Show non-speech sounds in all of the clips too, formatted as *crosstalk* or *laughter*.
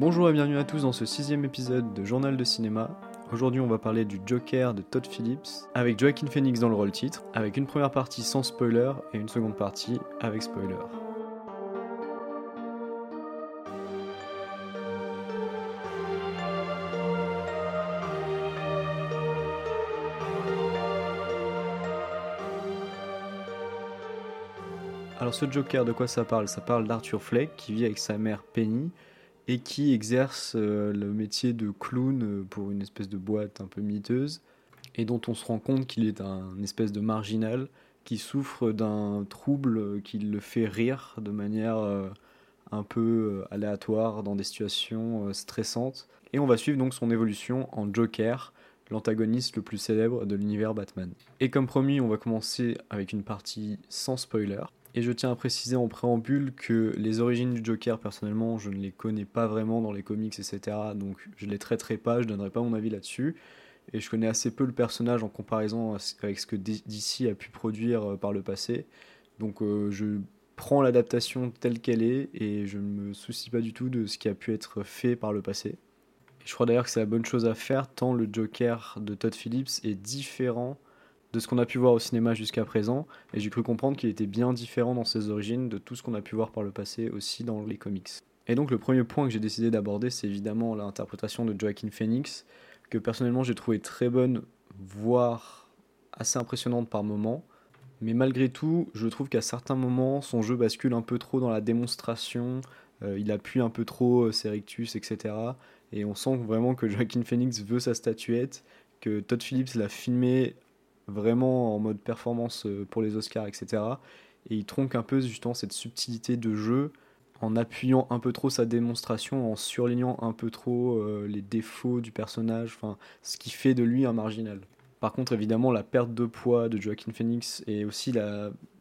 Bonjour et bienvenue à tous dans ce sixième épisode de Journal de cinéma. Aujourd'hui on va parler du Joker de Todd Phillips avec Joaquin Phoenix dans le rôle titre, avec une première partie sans spoiler et une seconde partie avec spoiler. Alors ce Joker, de quoi ça parle? Ça parle d'Arthur Fleck qui vit avec sa mère Penny et qui exerce euh, le métier de clown euh, pour une espèce de boîte un peu miteuse et dont on se rend compte qu'il est un espèce de marginal qui souffre d'un trouble qui le fait rire de manière euh, un peu aléatoire dans des situations stressantes. Et on va suivre donc son évolution en Joker, l'antagoniste le plus célèbre de l'univers Batman. Et comme promis, on va commencer avec une partie sans spoiler. Et je tiens à préciser en préambule que les origines du Joker, personnellement, je ne les connais pas vraiment dans les comics, etc. Donc je les traiterai pas, je donnerai pas mon avis là-dessus. Et je connais assez peu le personnage en comparaison avec ce que DC a pu produire euh, par le passé. Donc euh, je prends l'adaptation telle qu'elle est et je ne me soucie pas du tout de ce qui a pu être fait par le passé. je crois d'ailleurs que c'est la bonne chose à faire tant le Joker de Todd Phillips est différent de ce qu'on a pu voir au cinéma jusqu'à présent, et j'ai cru comprendre qu'il était bien différent dans ses origines de tout ce qu'on a pu voir par le passé aussi dans les comics. Et donc le premier point que j'ai décidé d'aborder, c'est évidemment l'interprétation de Joaquin Phoenix, que personnellement j'ai trouvé très bonne, voire assez impressionnante par moments. Mais malgré tout, je trouve qu'à certains moments, son jeu bascule un peu trop dans la démonstration, euh, il appuie un peu trop euh, ses rictus, etc. Et on sent vraiment que Joaquin Phoenix veut sa statuette, que Todd Phillips l'a filmé vraiment en mode performance euh, pour les Oscars, etc. Et il tronque un peu justement cette subtilité de jeu en appuyant un peu trop sa démonstration, en surlignant un peu trop euh, les défauts du personnage, enfin ce qui fait de lui un marginal. Par contre, évidemment, la perte de poids de Joaquin Phoenix et aussi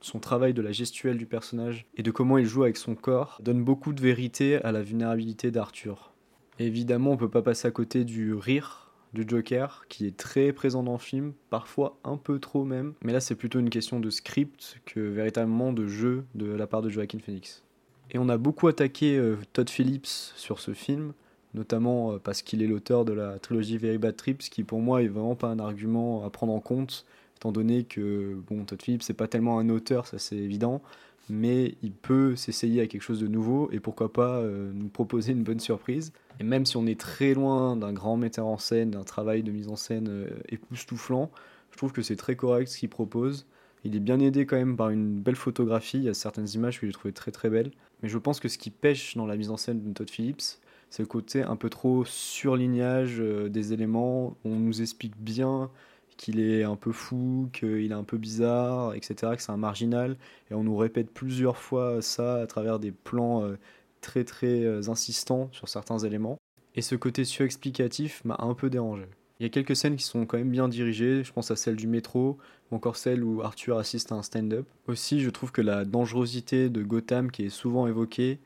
son travail de la gestuelle du personnage et de comment il joue avec son corps donne beaucoup de vérité à la vulnérabilité d'Arthur. Évidemment, on peut pas passer à côté du rire du Joker qui est très présent dans le film, parfois un peu trop même. Mais là, c'est plutôt une question de script que véritablement de jeu de la part de Joaquin Phoenix. Et on a beaucoup attaqué euh, Todd Phillips sur ce film, notamment euh, parce qu'il est l'auteur de la trilogie Very Bad Trips, qui pour moi est vraiment pas un argument à prendre en compte, étant donné que bon, Todd Phillips c'est pas tellement un auteur, ça c'est évident, mais il peut s'essayer à quelque chose de nouveau et pourquoi pas euh, nous proposer une bonne surprise. Et même si on est très loin d'un grand metteur en scène, d'un travail de mise en scène euh, époustouflant, je trouve que c'est très correct ce qu'il propose. Il est bien aidé quand même par une belle photographie, il y a certaines images que j'ai trouvées très très belles. Mais je pense que ce qui pêche dans la mise en scène de Todd Phillips, c'est le côté un peu trop surlignage euh, des éléments. On nous explique bien qu'il est un peu fou, qu'il est un peu bizarre, etc., que c'est un marginal. Et on nous répète plusieurs fois ça à travers des plans euh, très très euh, insistants sur certains éléments. Et ce côté surexplicatif m'a un peu dérangé. Il y a quelques scènes qui sont quand même bien dirigées, je pense à celle du métro, ou encore celle où Arthur assiste à un stand-up. Aussi, je trouve que la dangerosité de Gotham, qui est souvent évoquée,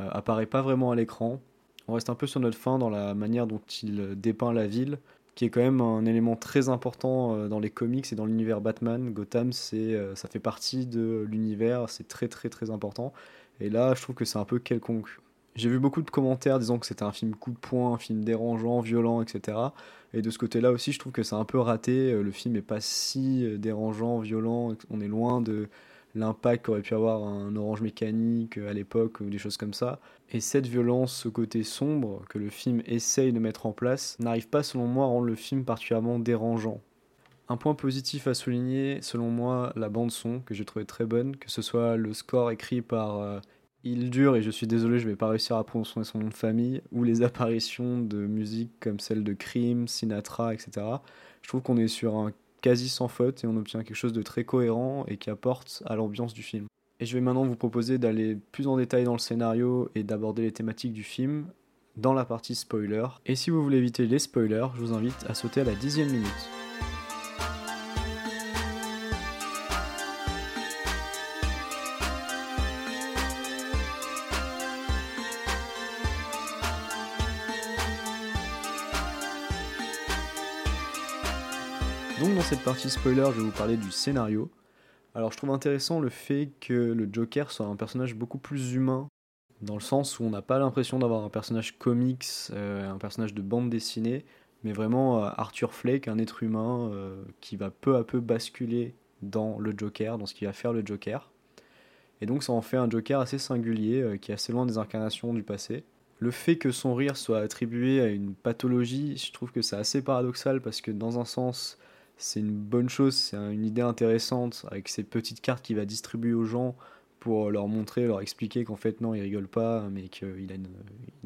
euh, apparaît pas vraiment à l'écran. On reste un peu sur notre fin dans la manière dont il dépeint la ville, qui est quand même un élément très important euh, dans les comics et dans l'univers Batman. Gotham, c'est, euh, ça fait partie de l'univers, c'est très très très important. Et là, je trouve que c'est un peu quelconque. J'ai vu beaucoup de commentaires disant que c'était un film coup de poing, un film dérangeant, violent, etc. Et de ce côté-là aussi, je trouve que c'est un peu raté. Euh, le film n'est pas si dérangeant, violent. On est loin de l'impact qu'aurait pu avoir un orange mécanique à l'époque ou des choses comme ça. Et cette violence, ce côté sombre que le film essaye de mettre en place, n'arrive pas selon moi à rendre le film particulièrement dérangeant. Un point positif à souligner, selon moi, la bande son que j'ai trouvé très bonne, que ce soit le score écrit par euh, Hildur, et je suis désolé, je vais pas réussir à prononcer son nom de famille, ou les apparitions de musique comme celle de Cream, Sinatra, etc. Je trouve qu'on est sur un quasi sans faute et on obtient quelque chose de très cohérent et qui apporte à l'ambiance du film. Et je vais maintenant vous proposer d'aller plus en détail dans le scénario et d'aborder les thématiques du film dans la partie spoiler. Et si vous voulez éviter les spoilers, je vous invite à sauter à la dixième minute. Donc dans cette partie spoiler, je vais vous parler du scénario. Alors je trouve intéressant le fait que le Joker soit un personnage beaucoup plus humain dans le sens où on n'a pas l'impression d'avoir un personnage comics, euh, un personnage de bande dessinée, mais vraiment euh, Arthur Flake, un être humain euh, qui va peu à peu basculer dans le Joker, dans ce qui va faire le Joker. Et donc ça en fait un Joker assez singulier, qui est assez loin des incarnations du passé. Le fait que son rire soit attribué à une pathologie, je trouve que c'est assez paradoxal parce que dans un sens, c'est une bonne chose, c'est une idée intéressante avec ces petites cartes qu'il va distribuer aux gens pour leur montrer, leur expliquer qu'en fait non, il rigole pas, mais qu'il a, une,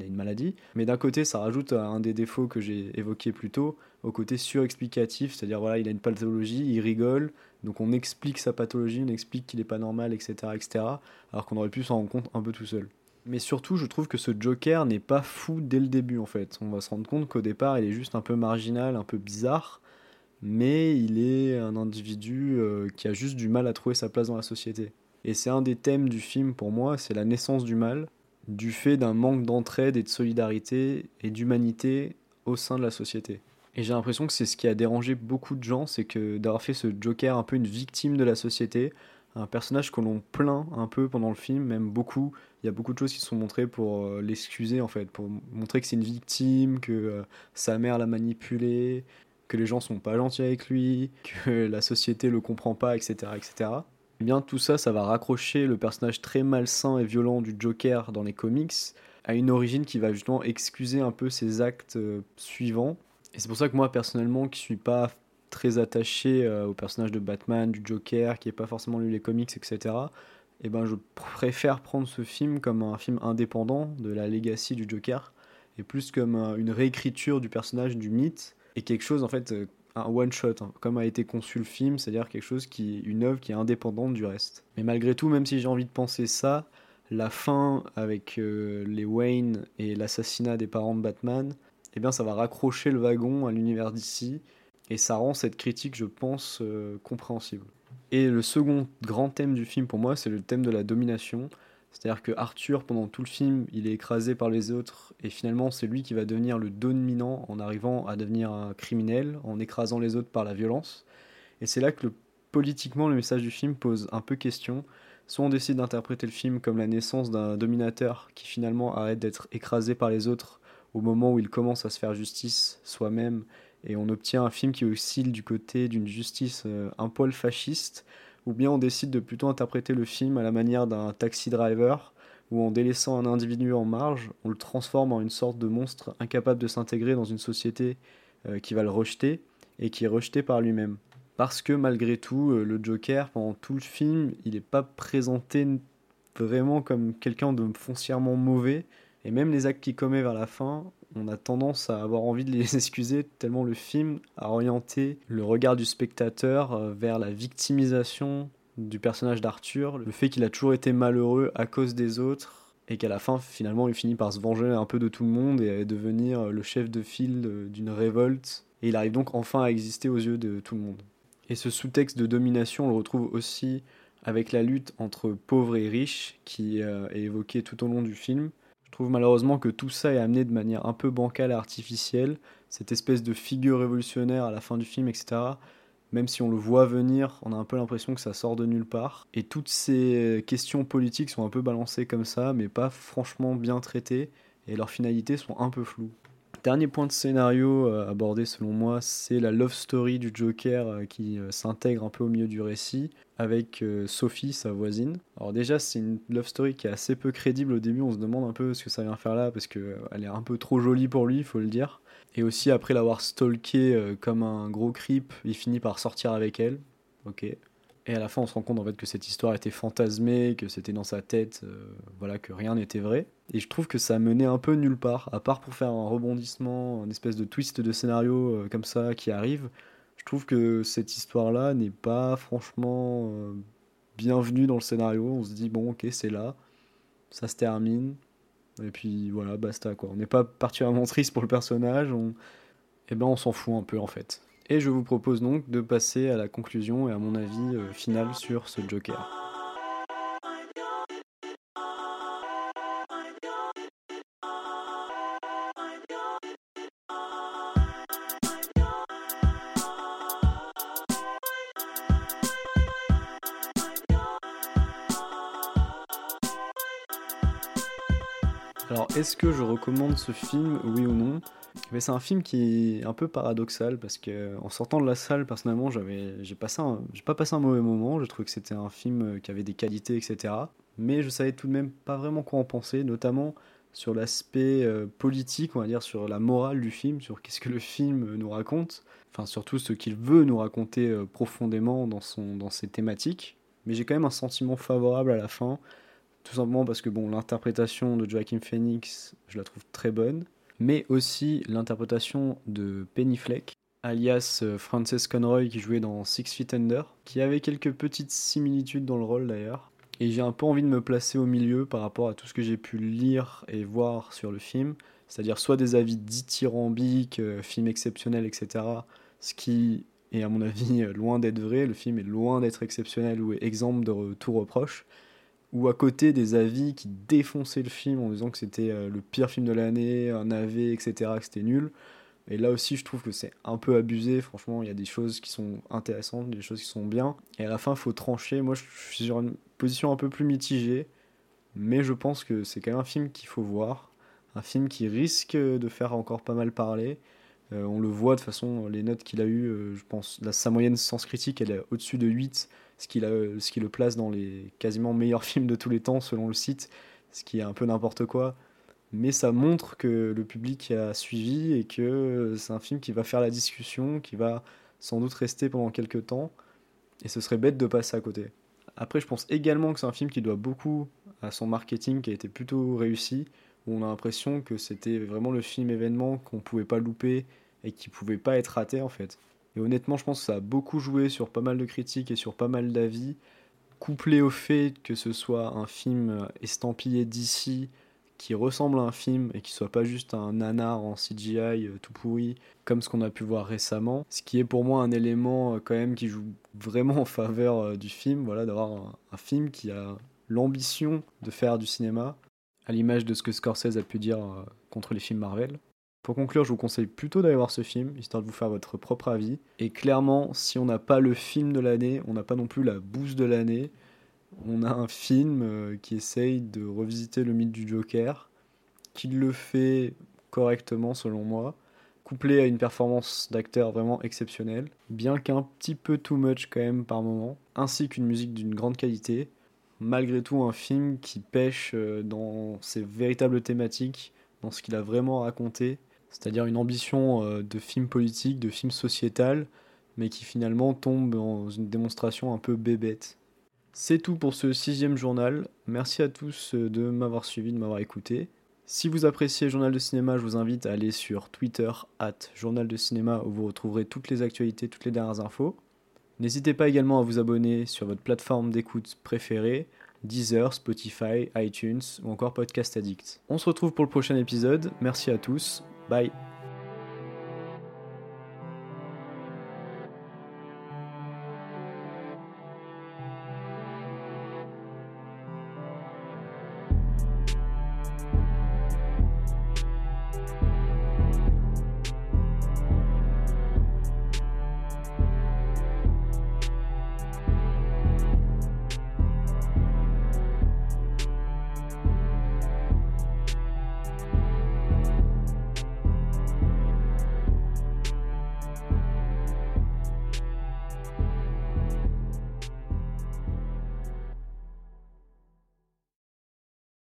a maladie. Mais d'un côté, ça rajoute un des défauts que j'ai évoqué plus tôt, au côté surexplicatif, c'est-à-dire voilà, il a une pathologie, il rigole, donc on explique sa pathologie, on explique qu'il n'est pas normal, etc., etc., alors qu'on aurait pu s'en rendre compte un peu tout seul. Mais surtout, je trouve que ce Joker n'est pas fou dès le début en fait. On va se rendre compte qu'au départ, il est juste un peu marginal, un peu bizarre, mais il est un individu euh, qui a juste du mal à trouver sa place dans la société. Et c'est un des thèmes du film pour moi, c'est la naissance du mal, du fait d'un manque d'entraide et de solidarité et d'humanité au sein de la société. Et j'ai l'impression que c'est ce qui a dérangé beaucoup de gens, c'est que d'avoir fait ce Joker un peu une victime de la société, un personnage que l'on plaint un peu pendant le film, même beaucoup. Il y a beaucoup de choses qui sont montrées pour euh, l'excuser en fait, pour montrer que c'est une victime, que euh, sa mère l'a manipulé, que les gens sont pas gentils avec lui, que la société le comprend pas, etc., etc. Eh bien, tout ça, ça va raccrocher le personnage très malsain et violent du Joker dans les comics à une origine qui va justement excuser un peu ses actes euh, suivants. Et c'est pour ça que moi, personnellement, qui suis pas très attaché euh, au personnage de Batman, du Joker, qui n'est pas forcément lu les comics, etc., et eh ben, je préfère prendre ce film comme un film indépendant de la legacy du Joker, et plus comme une réécriture du personnage, du mythe, et quelque chose en fait euh, un one shot, hein, comme a été conçu le film, c'est-à-dire quelque chose qui, une œuvre qui est indépendante du reste. Mais malgré tout, même si j'ai envie de penser ça, la fin avec euh, les Wayne et l'assassinat des parents de Batman, eh bien, ça va raccrocher le wagon à l'univers d'ici, et ça rend cette critique, je pense, euh, compréhensible. Et le second grand thème du film pour moi, c'est le thème de la domination. C'est-à-dire que Arthur, pendant tout le film, il est écrasé par les autres, et finalement, c'est lui qui va devenir le dominant en arrivant à devenir un criminel, en écrasant les autres par la violence. Et c'est là que politiquement, le message du film pose un peu question. Soit on décide d'interpréter le film comme la naissance d'un dominateur qui finalement arrête d'être écrasé par les autres au moment où il commence à se faire justice soi-même, et on obtient un film qui oscille du côté d'une justice euh, un poil fasciste, ou bien on décide de plutôt interpréter le film à la manière d'un taxi driver, où en délaissant un individu en marge, on le transforme en une sorte de monstre incapable de s'intégrer dans une société euh, qui va le rejeter et qui est rejeté par lui-même. Parce que malgré tout, euh, le Joker, pendant tout le film, il n'est pas présenté vraiment comme quelqu'un de foncièrement mauvais, et même les actes qu'il commet vers la fin, on a tendance à avoir envie de les *laughs* excuser tellement le film a orienté le regard du spectateur euh, vers la victimisation du personnage d'Arthur, le fait qu'il a toujours été malheureux à cause des autres et qu'à la fin finalement il finit par se venger un peu de tout le monde et devenir le chef de file d'une révolte et il arrive donc enfin à exister aux yeux de tout le monde. Et ce sous-texte de domination on le retrouve aussi avec la lutte entre pauvres et riches qui euh, est évoquée tout au long du film je trouve malheureusement que tout ça est amené de manière un peu bancale et artificielle, cette espèce de figure révolutionnaire à la fin du film, etc. Même si on le voit venir, on a un peu l'impression que ça sort de nulle part. Et toutes ces questions politiques sont un peu balancées comme ça, mais pas franchement bien traitées, et leurs finalités sont un peu floues. Dernier point de scénario euh, abordé selon moi, c'est la love story du Joker euh, qui euh, s'intègre un peu au milieu du récit avec Sophie, sa voisine. Alors déjà, c'est une love story qui est assez peu crédible au début, on se demande un peu ce que ça vient faire là, parce qu'elle est un peu trop jolie pour lui, il faut le dire. Et aussi, après l'avoir stalké comme un gros creep, il finit par sortir avec elle. Ok. Et à la fin, on se rend compte en fait que cette histoire était fantasmée, que c'était dans sa tête, euh, voilà, que rien n'était vrai. Et je trouve que ça menait un peu nulle part, à part pour faire un rebondissement, une espèce de twist de scénario euh, comme ça qui arrive. Je trouve que cette histoire-là n'est pas franchement euh, bienvenue dans le scénario. On se dit bon, ok, c'est là, ça se termine, et puis voilà, basta quoi. On n'est pas particulièrement triste pour le personnage, eh ben on s'en fout un peu en fait. Et je vous propose donc de passer à la conclusion et à mon avis euh, final sur ce Joker. Que je recommande ce film, oui ou non Mais c'est un film qui est un peu paradoxal parce que en sortant de la salle, personnellement, j'avais, j'ai passé, j'ai pas passé un mauvais moment. Je trouvais que c'était un film qui avait des qualités, etc. Mais je savais tout de même pas vraiment quoi en penser, notamment sur l'aspect euh, politique, on va dire, sur la morale du film, sur qu'est-ce que le film nous raconte, enfin surtout ce qu'il veut nous raconter euh, profondément dans, son, dans ses thématiques. Mais j'ai quand même un sentiment favorable à la fin, tout simplement parce que bon, l'interprétation de Joaquin Phoenix, je la trouve très bonne, mais aussi l'interprétation de Penny Fleck, alias euh, Frances Conroy qui jouait dans Six Feet Under, qui avait quelques petites similitudes dans le rôle d'ailleurs. Et j'ai un peu envie de me placer au milieu par rapport à tout ce que j'ai pu lire et voir sur le film, c'est-à-dire soit des avis dithyrambiques, euh, film exceptionnel, etc. Ce qui est à mon avis *laughs* loin d'être vrai, le film est loin d'être exceptionnel ou exemple de tout reproche, ou à côté des avis qui défonçaient le film en disant que c'était euh, le pire film de l'année, un AV, etc., que c'était nul. Et là aussi, je trouve que c'est un peu abusé. Franchement, il y a des choses qui sont intéressantes, des choses qui sont bien. Et à la fin, il faut trancher. Moi, je suis sur une position un peu plus mitigée. Mais je pense que c'est quand même un film qu'il faut voir. Un film qui risque de faire encore pas mal parler. Euh, on le voit de toute façon, les notes qu'il a eues, euh, je pense, sa moyenne sens critique, elle est au-dessus de 8, ce qui, le place dans les quasiment meilleurs *laughs* films de tous les temps selon le site, ce qui est un peu n'importe quoi mais ça montre que le public a suivi et que c'est un film qui va faire la discussion, qui va sans doute rester pendant quelques temps, et ce serait bête de passer à côté. Après, je pense également que c'est un film qui doit beaucoup à son marketing qui a été plutôt réussi, où on a l'impression que c'était vraiment le film événement qu'on pouvait pas louper et qui pouvait pas être raté en fait. Et honnêtement, je pense que ça a beaucoup joué sur pas mal de critiques et sur pas mal d'avis, couplé au fait que ce soit un film estampillé d'ici, qui ressemble à un film et qui soit pas juste un nanar en CGI euh, tout pourri comme ce qu'on a pu voir récemment. Ce qui est pour moi un élément euh, quand même qui joue vraiment en faveur euh, du film, voilà, d'avoir un, film qui a l'ambition de faire du cinéma, à l'image de ce que Scorsese a pu dire contre les films Marvel. Pour conclure, je vous conseille plutôt d'aller voir ce film, histoire de vous faire votre propre avis. Et clairement, si on n'a pas le film de l'année, on n'a pas non plus la bouse de l'année on a un film euh, qui essaye de revisiter le mythe du Joker, qui le fait correctement selon moi, couplé à une performance d'acteur vraiment exceptionnelle, bien qu'un petit peu too much quand même par moment, ainsi qu'une musique d'une grande qualité. Malgré tout, un film qui pêche euh, dans ses véritables thématiques, dans ce qu'il a vraiment raconté, c'est-à-dire une ambition euh, de film politique, de film sociétal, mais qui finalement tombe dans une démonstration un peu bébête. C'est tout pour ce sixième journal. Merci à tous euh, de m'avoir suivi, de m'avoir écouté. Si vous appréciez Journal de Cinéma, je vous invite à aller sur Twitter, at Journal de Cinéma, où vous retrouverez toutes les actualités, toutes les dernières infos. N'hésitez pas également à vous abonner sur votre plateforme d'écoute préférée, Deezer, Spotify, iTunes ou encore Podcast Addict. On se retrouve pour le prochain épisode. Merci à tous. バイ。